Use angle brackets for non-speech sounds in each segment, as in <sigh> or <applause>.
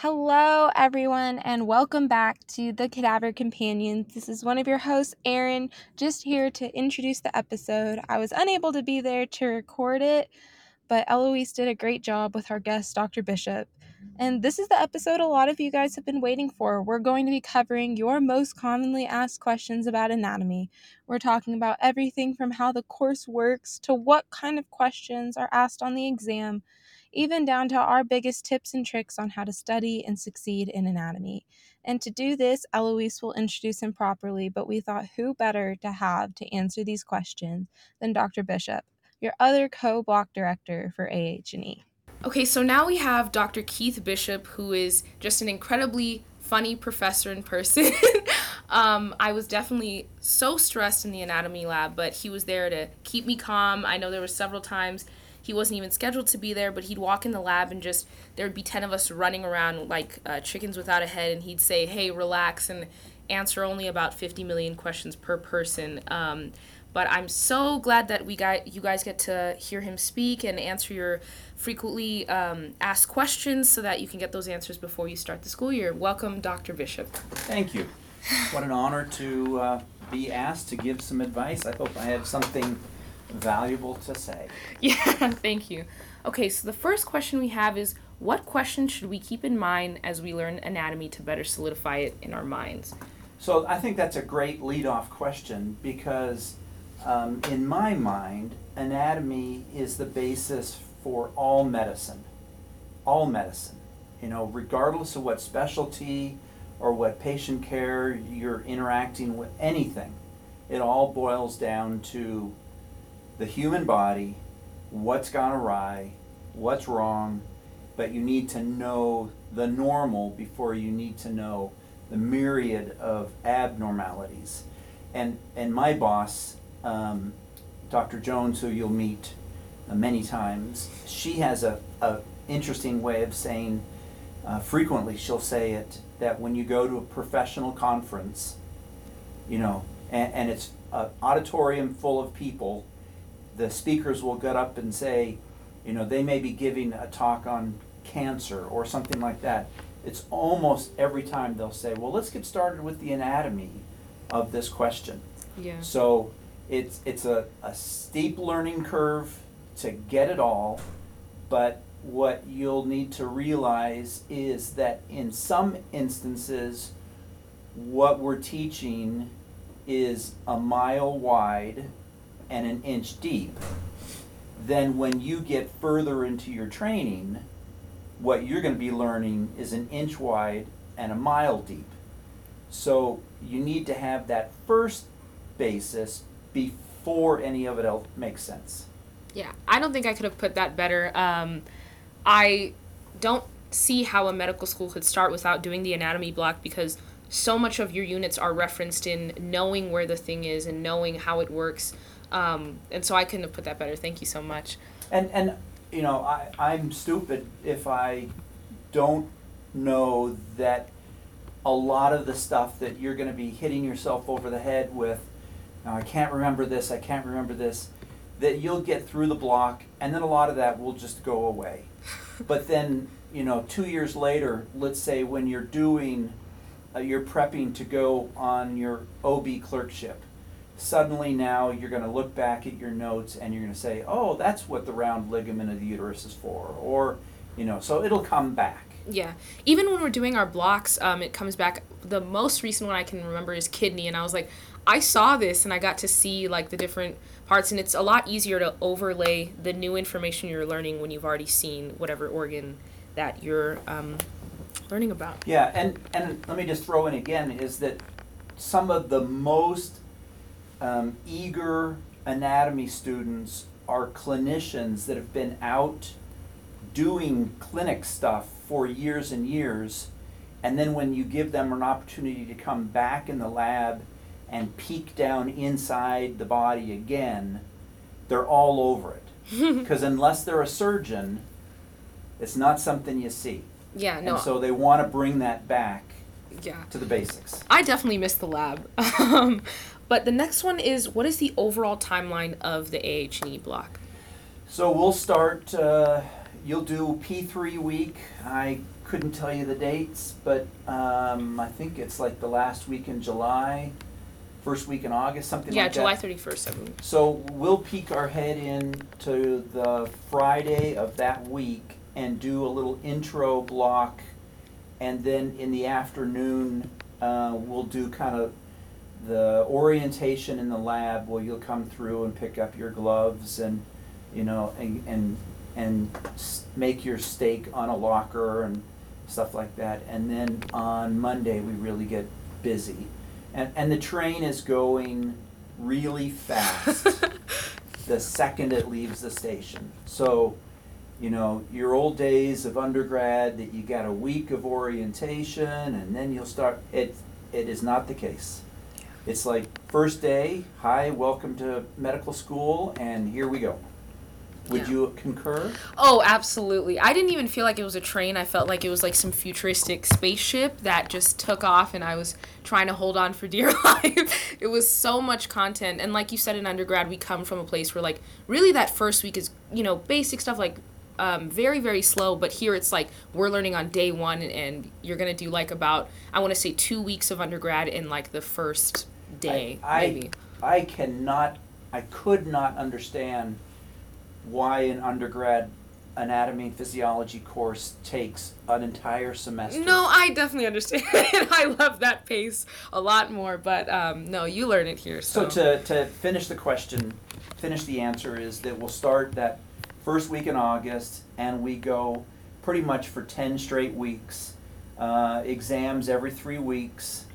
Hello, everyone, and welcome back to the Cadaver Companions. This is one of your hosts, Erin, just here to introduce the episode. I was unable to be there to record it, but Eloise did a great job with our guest, Dr. Bishop. And this is the episode a lot of you guys have been waiting for. We're going to be covering your most commonly asked questions about anatomy. We're talking about everything from how the course works to what kind of questions are asked on the exam even down to our biggest tips and tricks on how to study and succeed in anatomy. And to do this, Eloise will introduce him properly, but we thought who better to have to answer these questions than Dr. Bishop, your other co-block director for AH&E. Okay, so now we have Dr. Keith Bishop, who is just an incredibly funny professor in person. <laughs> um, I was definitely so stressed in the anatomy lab, but he was there to keep me calm. I know there were several times he wasn't even scheduled to be there, but he'd walk in the lab and just there would be 10 of us running around like uh, chickens without a head, and he'd say, hey, relax, and answer only about 50 million questions per person. Um, but I'm so glad that we got you guys get to hear him speak and answer your frequently um, asked questions so that you can get those answers before you start the school year. Welcome, Dr. Bishop. Thank you. What an honor to uh, be asked to give some advice. I hope I have something valuable to say. <laughs> Yeah, thank you. Okay, so the first question we have is what questions should we keep in mind as we learn anatomy to better solidify it in our minds? So I think that's a great lead-off question because um, in my mind, anatomy is the basis for all medicine. All medicine. You know, regardless of what specialty or what patient care you're interacting with, anything, it all boils down to the human body, what's gone awry, what's wrong, but you need to know the normal before you need to know the myriad of abnormalities. And, and my boss, um, Dr. Jones, who you'll meet uh, many times, she has a, a interesting way of saying, uh, frequently she'll say it, that when you go to a professional conference, you know, and, and it's an auditorium full of people, the speakers will get up and say, you know, they may be giving a talk on cancer or something like that. It's almost every time they'll say, well, let's get started with the anatomy of this question. Yeah. So it's, it's a, a steep learning curve to get it all, but what you'll need to realize is that in some instances, what we're teaching is a mile wide and an inch deep, then when you get further into your training, what you're going to be learning is an inch wide and a mile deep. So you need to have that first basis before any of it else makes sense. Yeah, I don't think I could have put that better. Um, I don't see how a medical school could start without doing the anatomy block because so much of your units are referenced in knowing where the thing is and knowing how it works. Um, and so I couldn't have put that better. Thank you so much. And and you know, I, I'm stupid if I don't know that a lot of the stuff that you're going to be hitting yourself over the head with, Now I can't remember this, I can't remember this, that you'll get through the block, and then a lot of that will just go away. <laughs> but then, you know, two years later, let's say when you're doing, uh, you're prepping to go on your OB clerkship, suddenly now you're going to look back at your notes and you're going to say, oh, that's what the round ligament of the uterus is for. Or, you know, so it'll come back. Yeah. Even when we're doing our blocks, um, it comes back. The most recent one I can remember is kidney. And I was like, I saw this and I got to see like the different parts. And it's a lot easier to overlay the new information you're learning when you've already seen whatever organ that you're um, learning about. Yeah. And, and let me just throw in again is that some of the most um, eager anatomy students are clinicians that have been out doing clinic stuff for years and years. And then when you give them an opportunity to come back in the lab and peek down inside the body again, they're all over it. <laughs> Because unless they're a surgeon, it's not something you see. Yeah, no. And so they want to bring that back yeah. to the basics. I definitely miss the lab. <laughs> Um, but the next one is what is the overall timeline of the AH&E block? So we'll start, uh, you'll do P3 week. I couldn't tell you the dates, but um, I think it's like the last week in July, first week in August, something like that. Yeah, like July that. thirty first. I believe. So we'll peek our head in to the Friday of that week and do a little intro block, and then in the afternoon uh, we'll do kind of the orientation in the lab where you'll come through and pick up your gloves and you know and and and make your stake on a locker and stuff like that. And then on monday we really get busy. And and the train is going really fast. <laughs> The second it leaves the station. So you know your old days of undergrad that you got a week of orientation and then you'll start it it is not the case it's like first day hi welcome to medical school and here we go would Yeah. you concur Oh, absolutely. I didn't even feel like it was a train. I felt like it was like some futuristic spaceship that just took off and I was trying to hold on for <laughs> dear life. it was so much content. And like you said in undergrad, we come from a place where like really that first week is, you know, basic stuff like um, very, very slow. But here it's like we're learning on day one and you're going to do like about, I want to say two weeks of undergrad in like the first day, I, maybe. I cannot I could not understand why an undergrad anatomy and physiology course takes an entire semester. No, I definitely understand. <laughs> I love that pace a lot more, but um, no, you learn it here. So, So to, to finish the question, finish the answer is that we'll start that first week in August and we go pretty much for 10 straight weeks, uh, exams every three weeks.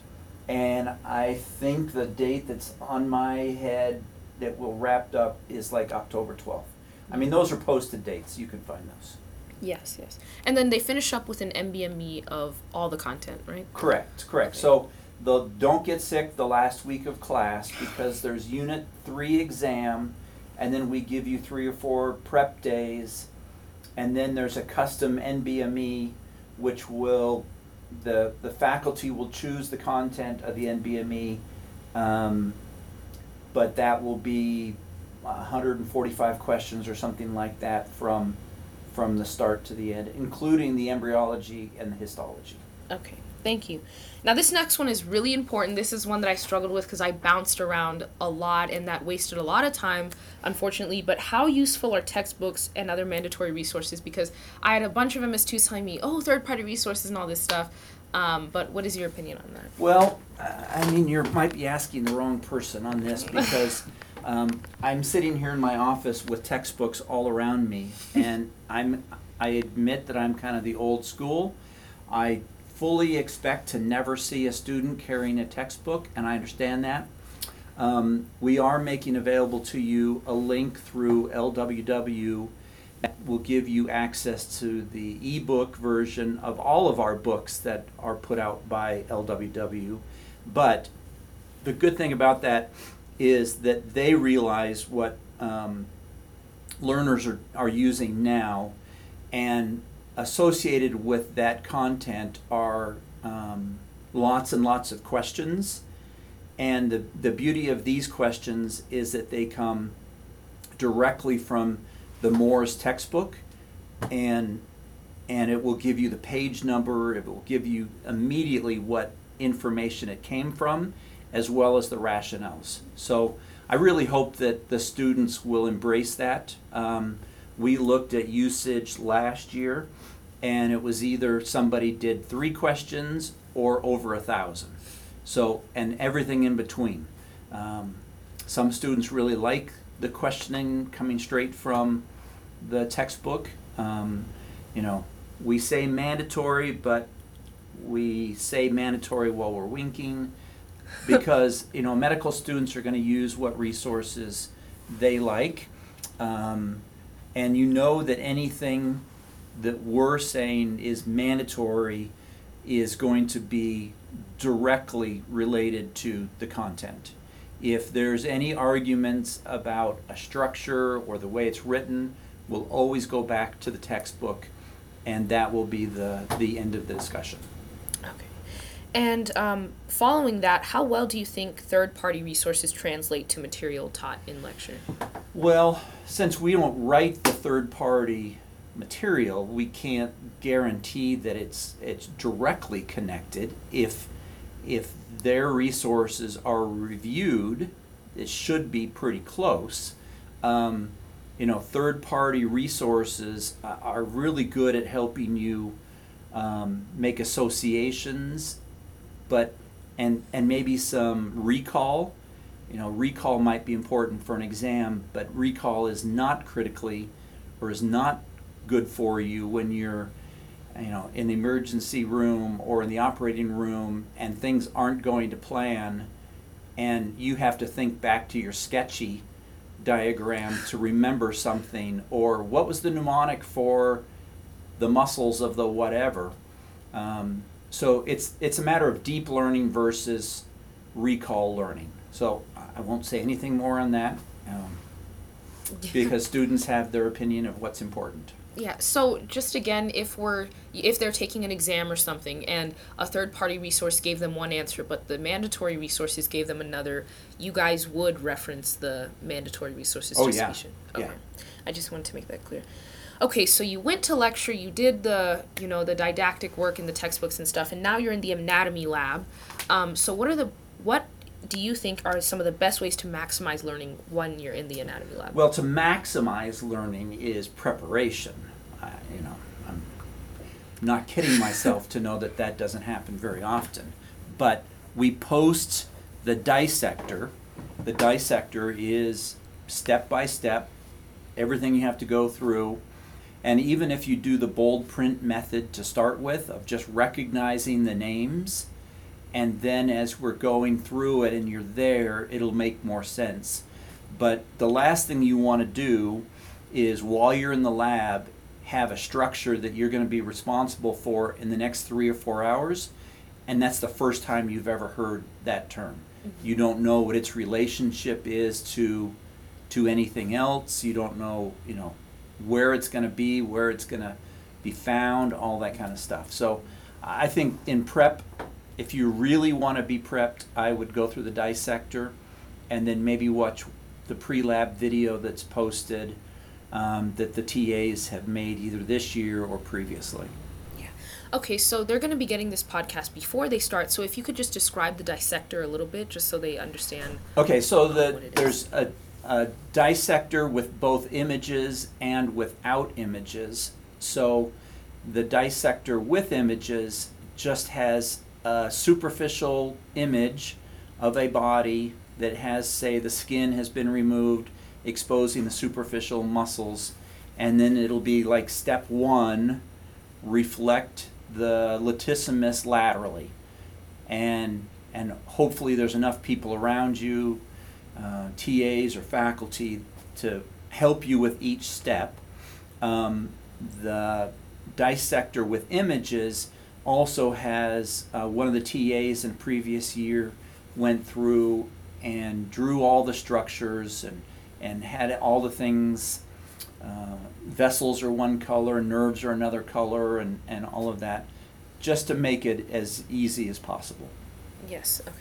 And I think the date that's on my head that will wrapped up is like October 12th. I mean, those are posted dates. You can find those. yes, yes, and then they finish up with an NBME of all the content, right? Correct, correct. Okay. So the don't get sick the last week of class because there's unit three exam, and then we give you three or four prep days, and then there's a custom NBME, which will the the faculty will choose the content of the NBME, um, but that will be 145 questions or something like that from from the start to the end, including the embryology and the histology. Okay, thank you. Now, this next one is really important. This is one that I struggled with because I bounced around a lot and that wasted a lot of time, unfortunately. But how useful are textbooks and other mandatory resources? Because I had a bunch of MS2s telling me, oh, third party resources and all this stuff. Um, but what is your opinion on that? Well, I I mean, you might be asking the wrong person on this <laughs> because um, I'm sitting here in my office with textbooks all around me, and I'm I admit that I'm kind of the old school. I fully expect to never see a student carrying a textbook, and I understand that. Um, we are making available to you a link through LWW that will give you access to the ebook version of all of our books that are put out by LWW. But the good thing about that is that they realize what um, learners are, are using now, and associated with that content are um, lots and lots of questions. And the, the beauty of these questions is that they come directly from the Moore's textbook, and and it will give you the page number. It will give you immediately what information it came from, as well as the rationales. So I really hope that the students will embrace that. Um, we looked at usage last year, and it was either somebody did three questions or over a thousand. So and everything in between. Um, some students really like the questioning coming straight from the textbook. Um, you know, we say mandatory, but we say mandatory while we're winking <laughs> because you know medical students are going to use what resources they like, um, and you know that anything that we're saying is mandatory is going to be directly related to the content. If there's any arguments about a structure or the way it's written, we'll always go back to the textbook, and that will be the, the end of the discussion. Okay. And um, following that, how well do you think third party resources translate to material taught in lecture? Well, since we don't write the third party material, we can't guarantee that it's it's directly connected. If if their resources are reviewed, it should be pretty close. Um, you know, third party resources are really good at helping you um, make associations, but and and maybe some recall. You know, recall might be important for an exam, but recall is not critically or is not good for you when you're you know in the emergency room or in the operating room and things aren't going to plan and you have to think back to your sketchy diagram to remember something or what was the mnemonic for the muscles of the whatever. Um, so it's it's a matter of deep learning versus recall learning. So i won't say anything more on that um, <laughs> because students have their opinion of what's important yeah. So just again, if we're if they're taking an exam or something, and a third party resource gave them one answer, but the mandatory resources gave them another, you guys would reference the mandatory resources. Oh yeah. Okay. Yeah. I just wanted to make that clear. Okay, so you went to lecture, you did the you know the didactic work in the textbooks and stuff, and now you're in the anatomy lab. Um, so what are the what do you think are some of the best ways to maximize learning when you're in the anatomy lab? Well, to maximize learning is preparation. I, you know, I'm not kidding myself to know that that doesn't happen very often. But we post the dissector. The dissector is step by step, everything you have to go through. And even if you do the bold print method to start with, of just recognizing the names, and then as we're going through it and you're there, it'll make more sense. But the last thing you want to do is while you're in the lab, have a structure that you're going to be responsible for in the next three or four hours, and that's the first time you've ever heard that term. Mm-hmm. You don't know what its relationship is to to anything else. You don't know, you know, where it's going to be, where it's going to be found, all that kind of stuff. So, I think in prep, if you really want to be prepped, I would go through the dissector and then maybe watch the pre-lab video that's posted um, that the TAs have made either this year or previously. Yeah. Okay, so they're going to be getting this podcast before they start. So if you could just describe the dissector a little bit, just so they understand. Okay, so the there's a, a dissector with both images and without images. So the dissector with images just has a superficial image of a body that has, say, the skin has been removed, exposing the superficial muscles, and then it'll be like step one reflect the latissimus laterally. And, and hopefully, there's enough people around you, uh, TAs or faculty, to help you with each step. Um, the dissector with images also has uh, one of the TAs in previous year went through and drew all the structures and and had all the things. Uh, vessels are one color, nerves are another color, and, and all of that, just to make it as easy as possible. Yes. Okay.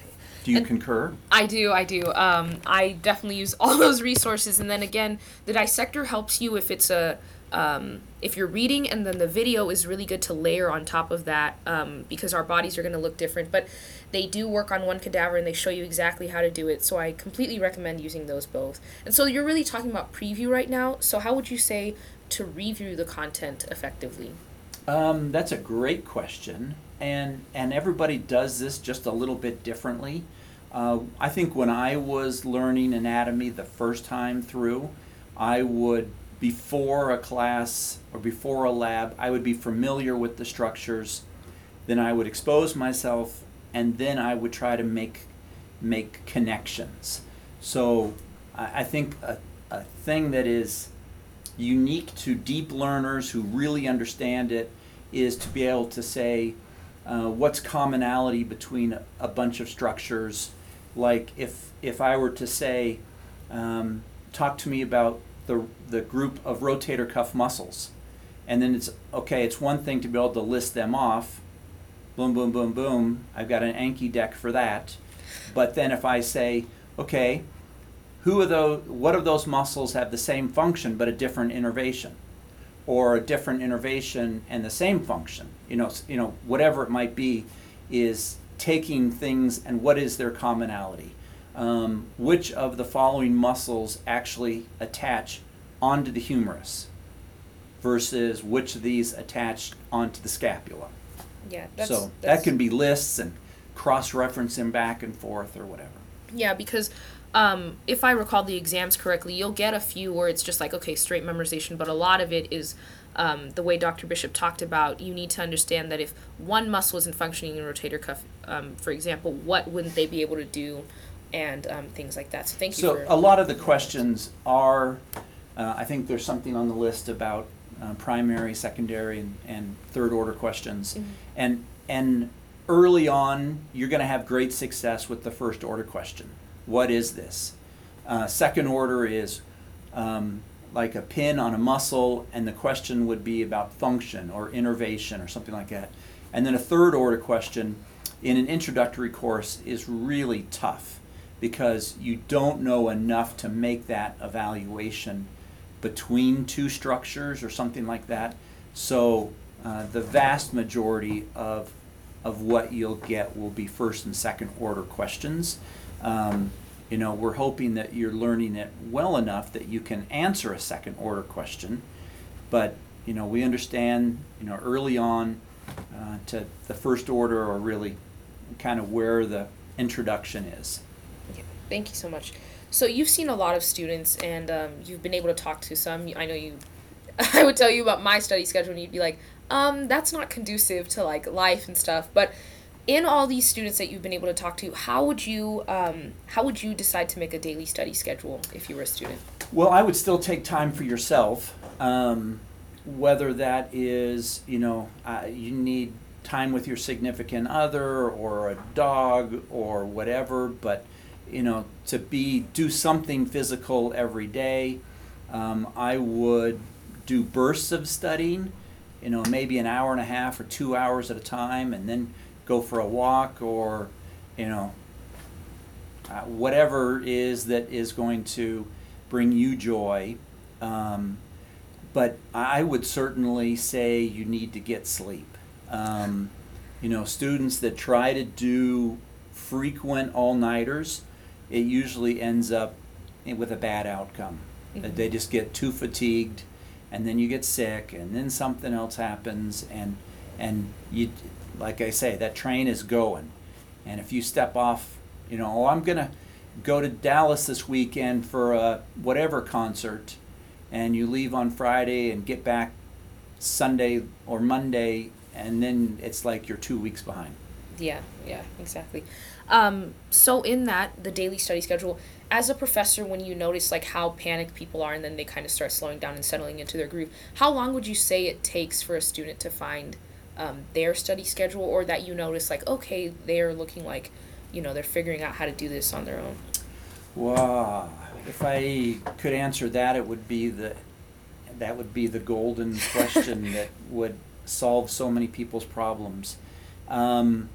Do you and concur? I do. I do. Um, I definitely use all <laughs> those resources, and then again, the dissector helps you if it's a um, if you're reading and then the video is really good to layer on top of that um, because our bodies are going to look different but they do work on one cadaver and they show you exactly how to do it so i completely recommend using those both. And so you're really talking about preview right now so how would you say to review the content effectively? Um, that's a great question and and everybody does this just a little bit differently. Uh, i think when i was learning anatomy the first time through i would before a class or before a lab, I would be familiar with the structures. Then I would expose myself, and then I would try to make make connections. So I, I think a, a thing that is unique to deep learners who really understand it is to be able to say uh, what's commonality between a, a, bunch of structures. Like if if I were to say, um, talk to me about the, the group of rotator cuff muscles. And then it's okay, it's one thing to be able to list them off. Boom, boom, boom, boom. I've got an Anki deck for that. But then if I say, okay, who of those, what of those muscles have the same function but a different innervation? or a different innervation and the same function. You know, you know, whatever it might be, is taking things and what is their commonality. Um, which of the following muscles actually attach onto the humerus versus which of these attach onto the scapula? Yeah, that's, so that's, that can be lists and cross referencing back and forth or whatever. Yeah, because um, if I recall the exams correctly, you'll get a few where it's just like, okay, straight memorization, but a lot of it is um, the way Dr. Bishop talked about. You need to understand that if one muscle isn't functioning in rotator cuff, um, for example, what wouldn't they be able to do, and um, things like that. So thank you So for. a lot of the questions are, uh, I think there's something on the list about uh, primary, secondary, and, and third order questions. Mhm. And, and early on, you're going to have great success with the first order question. What is this? Uh, second order is um, like a pin on a muscle, and the question would be about function or innervation or something like that. And then a third order question in an introductory course is really tough because you don't know enough to make that evaluation between two structures or something like that. So uh, the vast majority of of what you'll get will be first and second order questions. Um, you know, we're hoping that you're learning it well enough that you can answer a second order question, but you know, we understand, you know, early on uh, to the first order or really kind of where the introduction is. Thank you so much. So you've seen a lot of students, and um, you've been able to talk to some. I know you. <laughs> I would tell you about my study schedule, and you'd be like, um, "That's not conducive to like life and stuff." But in all these students that you've been able to talk to, how would you um, how would you decide to make a daily study schedule if you were a student? Well, I would still take time for yourself. Um, whether that is, you know, uh, you need time with your significant other or a dog or whatever, but you know, to be do something physical every day. Um, I would do bursts of studying, you know, maybe an hour and a half or two hours at a time, and then go for a walk or, you know, uh, whatever is that is going to bring you joy. Um, but I would certainly say you need to get sleep. Um, you know, students that try to do frequent all nighters, it usually ends up with a bad outcome. Mhm. They just get too fatigued, and then you get sick, and then something else happens, and and you, like I say, that train is going, and if you step off, you know, oh, I'm gonna go to Dallas this weekend for a whatever concert, and you leave on Friday and get back Sunday or Monday, and then it's like you're two weeks behind. Yeah, yeah, exactly. Um, so in that, the daily study schedule, as a professor, when you notice like how panicked people are and then they kind of start slowing down and settling into their groove, how long would you say it takes for a student to find um, their study schedule or that you notice like, okay, they're looking like, you know, they're figuring out how to do this on their own? Wow. If I could answer that, it would be the that would be the golden <laughs> question that would solve so many people's problems. Um,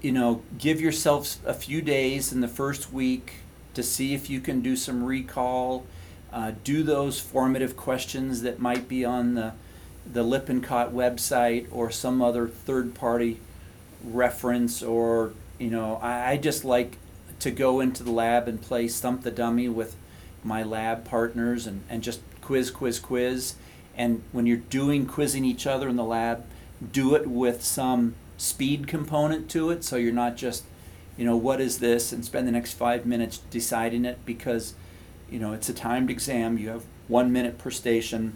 you know, give yourself a few days in the first week to see if you can do some recall. Uh, do those formative questions that might be on the the Lippincott website or some other third party reference or you know I, I just like to go into the lab and play stump the dummy with my lab partners and, and just quiz quiz quiz and when you're doing quizzing each other in the lab do it with some speed component to it so you're not just you know what is this and spend the next five minutes deciding it because you know it's a timed exam you have one minute per station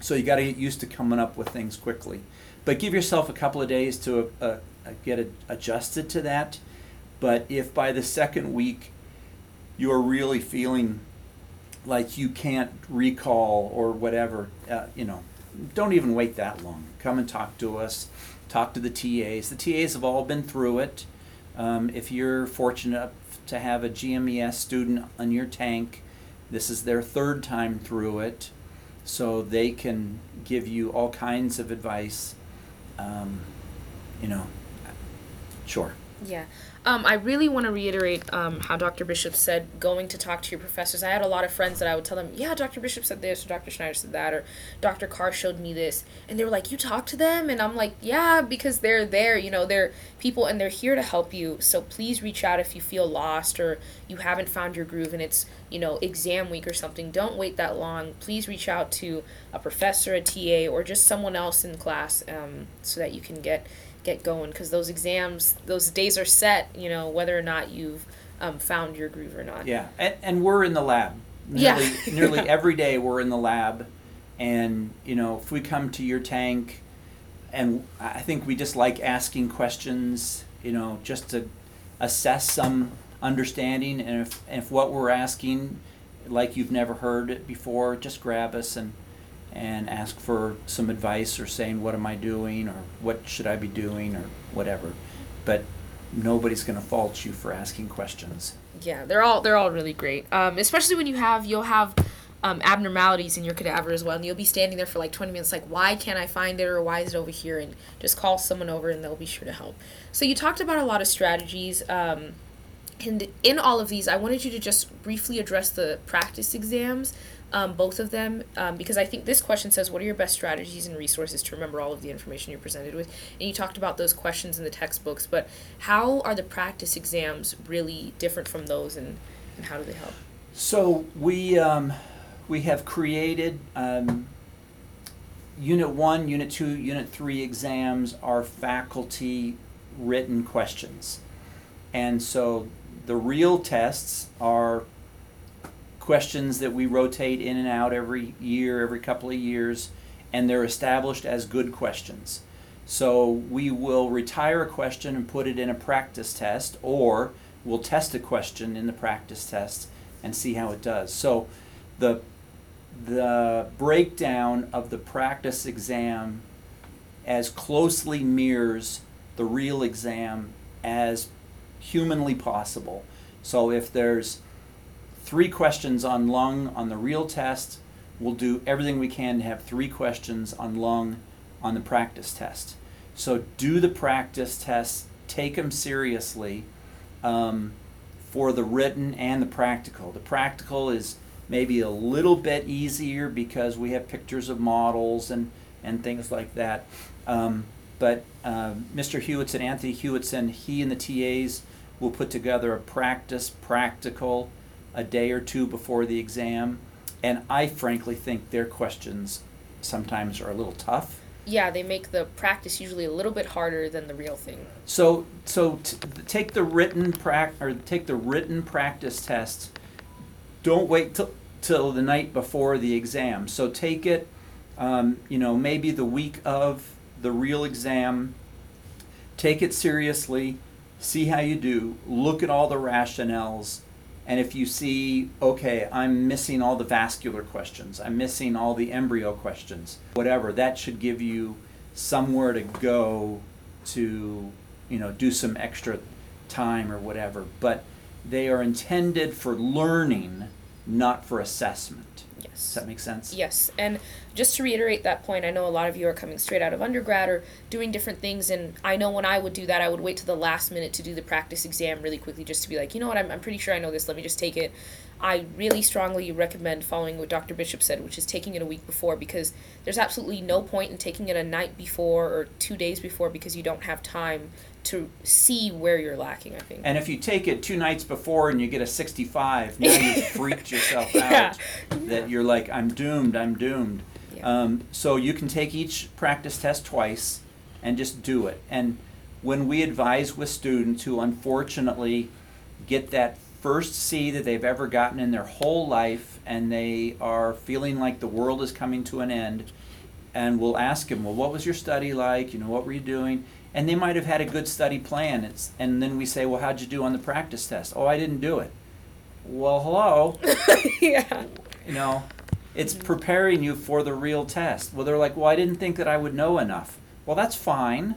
so you got to get used to coming up with things quickly. But give yourself a couple of days to uh, uh, get it adjusted to that. But if by the second week you're really feeling like you can't recall or whatever, uh, you know, don't even wait that long. Come and talk to us. Talk to the TAs. The TAs have all been through it. Um, if you're fortunate to have a GMES student on your tank, this is their third time through it so they can give you all kinds of advice. Um, you know, sure. Yeah. Um, I really want to reiterate um, how Dr. Bishop said going to talk to your professors. I had a lot of friends that I would tell them, yeah, Dr. Bishop said this, or Dr. Schneider said that, or Dr. Carr showed me this. And they were like, you talk to them? And I'm like, yeah, because they're there. You know, they're people and they're here to help you. So please reach out if you feel lost or you haven't found your groove and it's, you know, exam week or something. Don't wait that long. Please reach out to a professor, a TA, or just someone else in class um, so that you can get get going because those exams, those days are set. You know whether or not you've um, found your groove or not. Yeah, and, and we're in the lab. Yeah. Nearly, nearly <laughs> every day we're in the lab, and you know if we come to your tank, and I think we just like asking questions. You know, just to assess some understanding, and if if what we're asking, like you've never heard it before, just grab us and and ask for some advice or saying what am I doing or what should I be doing or whatever. But nobody's going to fault you for asking questions. Yeah, they're all they're all really great. Um, especially when you have you'll have um, abnormalities in your cadaver as well, and you'll be standing there for like 20 minutes, like why can't I find it or why is it over here? And just call someone over and they'll be sure to help. So you talked about a lot of strategies. Um, and in all of these, I wanted you to just briefly address the practice exams, um, both of them, um, because I think this question says, What are your best strategies and resources to remember all of the information you're presented with? And you talked about those questions in the textbooks, but how are the practice exams really different from those and, and how do they help? So we um, we have created um, Unit One, Unit Two, Unit Three exams are faculty written questions, and so the real tests are questions that we rotate in and out every year, every couple of years, and they're established as good questions. So we will retire a question and put it in a practice test, or we'll test a question in the practice test and see how it does. So the the breakdown of the practice exam as closely mirrors the real exam as humanly possible. So if there's three questions on lung on the real test, we'll do everything we can to have three questions on lung on the practice test. So do the practice tests, take them seriously um, for the written and the practical. The practical is maybe a little bit easier because we have pictures of models and, and things like that. Um, but uh, Mr. Hewitson, Anthony Hewitson, he and the TAs will put together a practice practical a day or two before the exam. And I frankly think their questions sometimes are a little tough. Yeah, they make the practice usually a little bit harder than the real thing. So, so t- take the written prac or take the written practice test. Don't wait till till the night before the exam. So take it, um, you know, maybe the week of the real exam. Take it seriously. See how you do. Look at all the rationales. And if you see, okay, I'm missing all the vascular questions, I'm missing all the embryo questions, whatever, that should give you somewhere to go to, you know, do some extra time or whatever. But they are intended for learning, not for assessment. Yes. Does that make sense? Yes, and just to reiterate that point, I know a lot of you are coming straight out of undergrad or doing different things, and I know when I would do that, I would wait to the last minute to do the practice exam really quickly just to be like, you know what, I'm, I'm pretty sure I know this, let me just take it. I really strongly recommend following what Dr. Bishop said, which is taking it a week before because there's absolutely no point in taking it a night before or two days before because you don't have time to see where you're lacking, I think. And if you take it two nights before and you get a 65, now you've <laughs> freaked yourself Yeah. out that you're like, I'm doomed, I'm doomed. Yeah. Um, so you can take each practice test twice and just do it. And when we advise with students who unfortunately get that first C that they've ever gotten in their whole life and they are feeling like the world is coming to an end, and we'll ask them, well, what was your study like? You know, what were you doing? And they might have had a good study plan. It's, and then we say, well, how'd you do on the practice test? Oh, I didn't do it. Well, hello. <laughs> yeah. You know, it's preparing you for the real test. Well, they're like, well, I didn't think that I would know enough. Well, that's fine.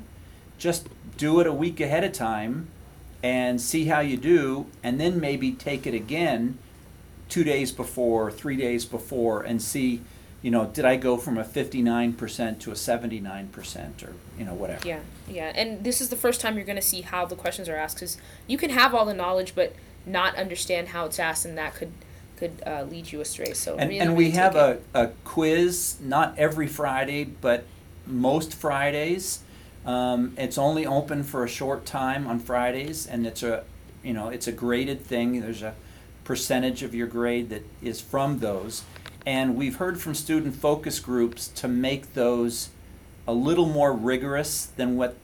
Just do it a week ahead of time and see how you do, and then maybe take it again two days before, three days before, and see you know, did I go from a 59% to a 79% or, you know, whatever. Yeah, yeah. And this is the first time you're going to see how the questions are asked because you can have all the knowledge but not understand how it's asked, and that could could uh, lead you astray. So And, really, and we have a, a quiz, not every Friday, but most Fridays. Um, it's only open for a short time on Fridays, and it's a, you know, it's a graded thing. There's a percentage of your grade that is from those. And we've heard from student focus groups to make those a little more rigorous than what,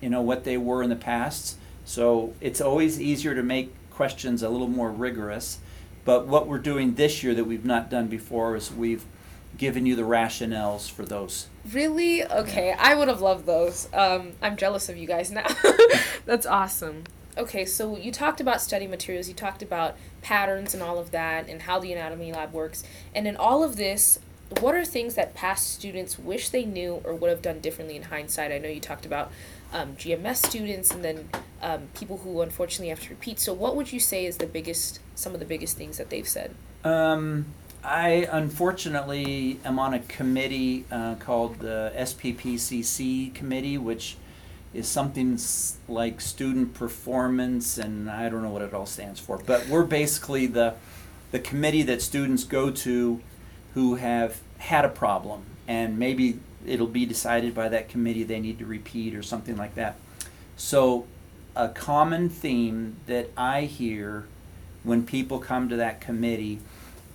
you know, what they were in the past. So it's always easier to make questions a little more rigorous. But what we're doing this year that we've not done before is we've given you the rationales for those. Really? Okay, I would have loved those. Um, I'm jealous of you guys now. <laughs> That's awesome. Okay, so you talked about study materials, you talked about patterns and all of that, and how the anatomy lab works. And in all of this, what are things that past students wish they knew or would have done differently in hindsight? I know you talked about um, GMS students and then um, people who unfortunately have to repeat. So, what would you say is the biggest, some of the biggest things that they've said? Um, I unfortunately am on a committee uh, called the SPPCC committee, which is something like student performance, and I don't know what it all stands for. But we're basically the the committee that students go to who have had a problem, and maybe it'll be decided by that committee they need to repeat or something like that. So, a common theme that I hear when people come to that committee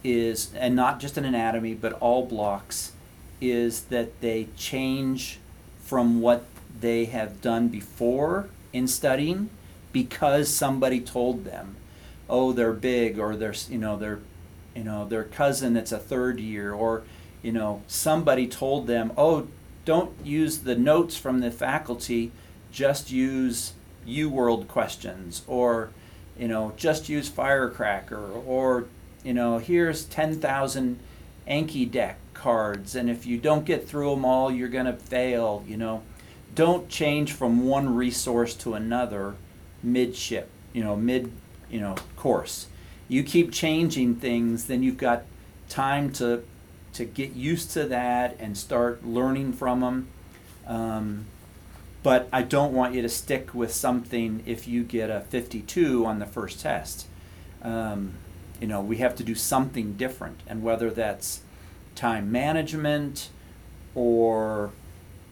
is, and not just in anatomy, but all blocks, is that they change from what they have done before in studying because somebody told them, oh, they're big, or they're, you know, they're, you know, their cousin that's a third year, or, you know, somebody told them, oh, don't use the notes from the faculty, just use U World questions, or, you know, just use Firecracker, or, you know, here's 10,000 Anki deck cards, and if you don't get through them all, you're going to fail, you know. Don't change from one resource to another midship, you know, mid, you know, course. You keep changing things, then you've got time to to get used to that and start learning from them. Um, but I don't want you to stick with something if you get a 52 on the first test. Um, you know, we have to do something different, and whether that's time management or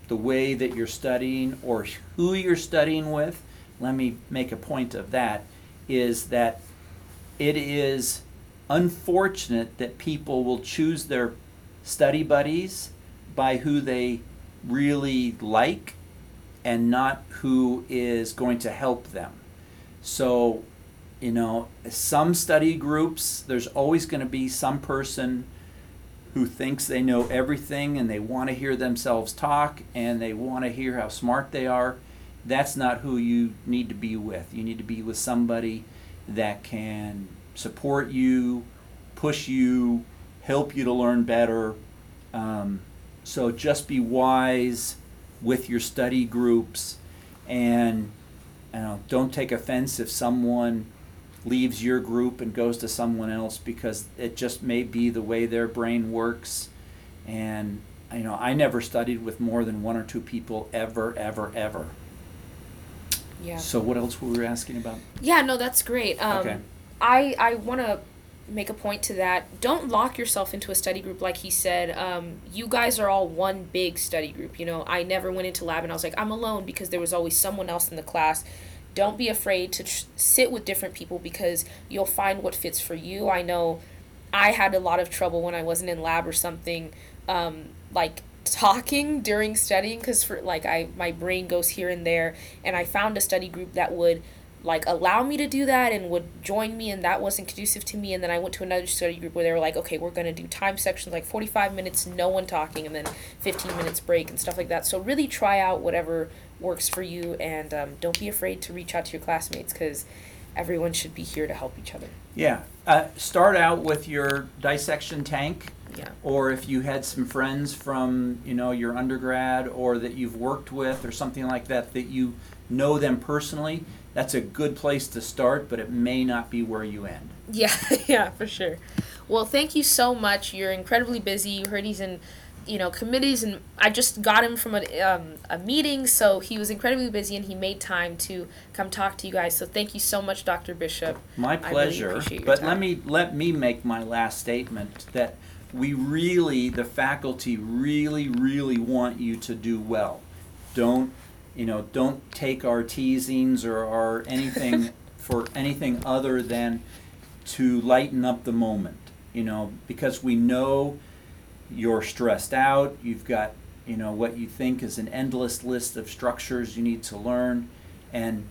the way that you're studying or who you're studying with, let me make a point of that, is that it is unfortunate that people will choose their study buddies by who they really like and not who is going to help them. So, you know, some study groups, there's always going to be some person who thinks they know everything and they want to hear themselves talk and they want to hear how smart they are. That's not who you need to be with. You need to be with somebody that can support you, push you, help you to learn better. Um, so just be wise with your study groups and you know, don't take offense if someone leaves your group and goes to someone else because it just may be the way their brain works. And you know, I never studied with more than one or two people ever, ever, ever. Yeah. So what else were we asking about? Yeah, no, that's great. Um, Okay. I I want to make a point to that. Don't lock yourself into a study group, like he said. Um, you guys are all one big study group. You know, I never went into lab and I was like, I'm alone because there was always someone else in the class. Don't be afraid to tr- sit with different people because you'll find what fits for you. I know I had a lot of trouble when I wasn't in lab or something, um, like talking during studying because for like I my brain goes here and there, and I found a study group that would like allow me to do that and would join me and that wasn't conducive to me and then I went to another study group where they were like okay we're going to do time sections like 45 minutes no one talking and then 15 minutes break and stuff like that so really try out whatever works for you and um, don't be afraid to reach out to your classmates because everyone should be here to help each other Yeah. Uh, start out with your dissection tank. yeah or if you had some friends from you know your undergrad or that you've worked with or something like that that you know them personally that's a good place to start but it may not be where you end <laughs> Yeah, yeah, for sure. Well, thank you so much. You're incredibly busy. You heard he's in, you know, committees, and I just got him from a, um, a meeting, so he was incredibly busy, and he made time to come talk to you guys. So thank you so much, Dr. Bishop. My really pleasure. your but time. let me let me make my last statement that we really, the faculty really, really want you to do well. Don't you know? Don't take our teasings or our anything <laughs> for anything other than to lighten up the moment. You know, because we know you're stressed out. You've got you know what you think is an endless list of structures you need to learn, and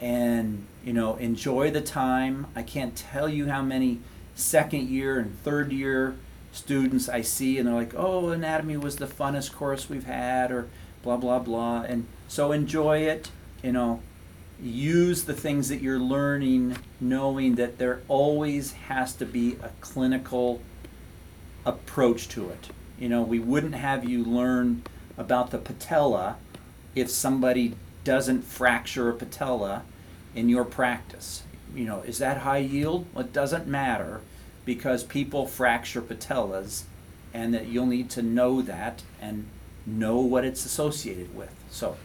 and you know enjoy the time i can't tell you how many second year and third year students i see and they're like oh anatomy was the funnest course we've had or blah blah blah and so enjoy it you know use the things that you're learning knowing that there always has to be a clinical approach to it you know we wouldn't have you learn about the patella if somebody doesn't fracture a patella in your practice. You know, is that high yield? Well, it doesn't matter because people fracture patellas and that you'll need to know that and know what it's associated with. So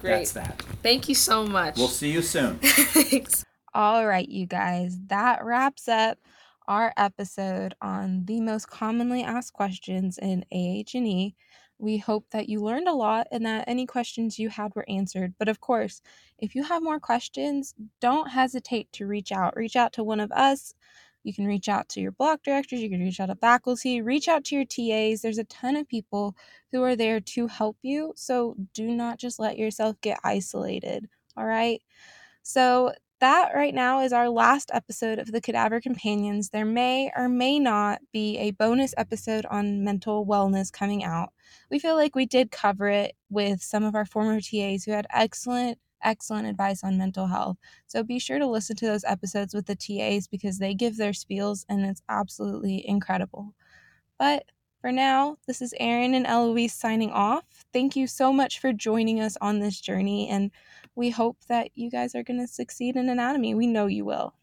Great. that's that. Thank you so much. We'll see you soon. <laughs> Thanks. All right, you guys, that wraps up our episode on the most commonly asked questions in AH&E. We hope that you learned a lot and that any questions you had were answered. But of course, if you have more questions, don't hesitate to reach out. Reach out to one of us. You can reach out to your block directors, you can reach out to faculty, reach out to your TAs. There's a ton of people who are there to help you. So do not just let yourself get isolated. All right. So that right now is our last episode of the Cadaver Companions. There may or may not be a bonus episode on mental wellness coming out. We feel like we did cover it with some of our former TAs who had excellent, excellent advice on mental health. So be sure to listen to those episodes with the TAs because they give their spiels and it's absolutely incredible. But for now, this is Erin and Eloise signing off. Thank you so much for joining us on this journey, and we hope that you guys are going to succeed in anatomy. We know you will.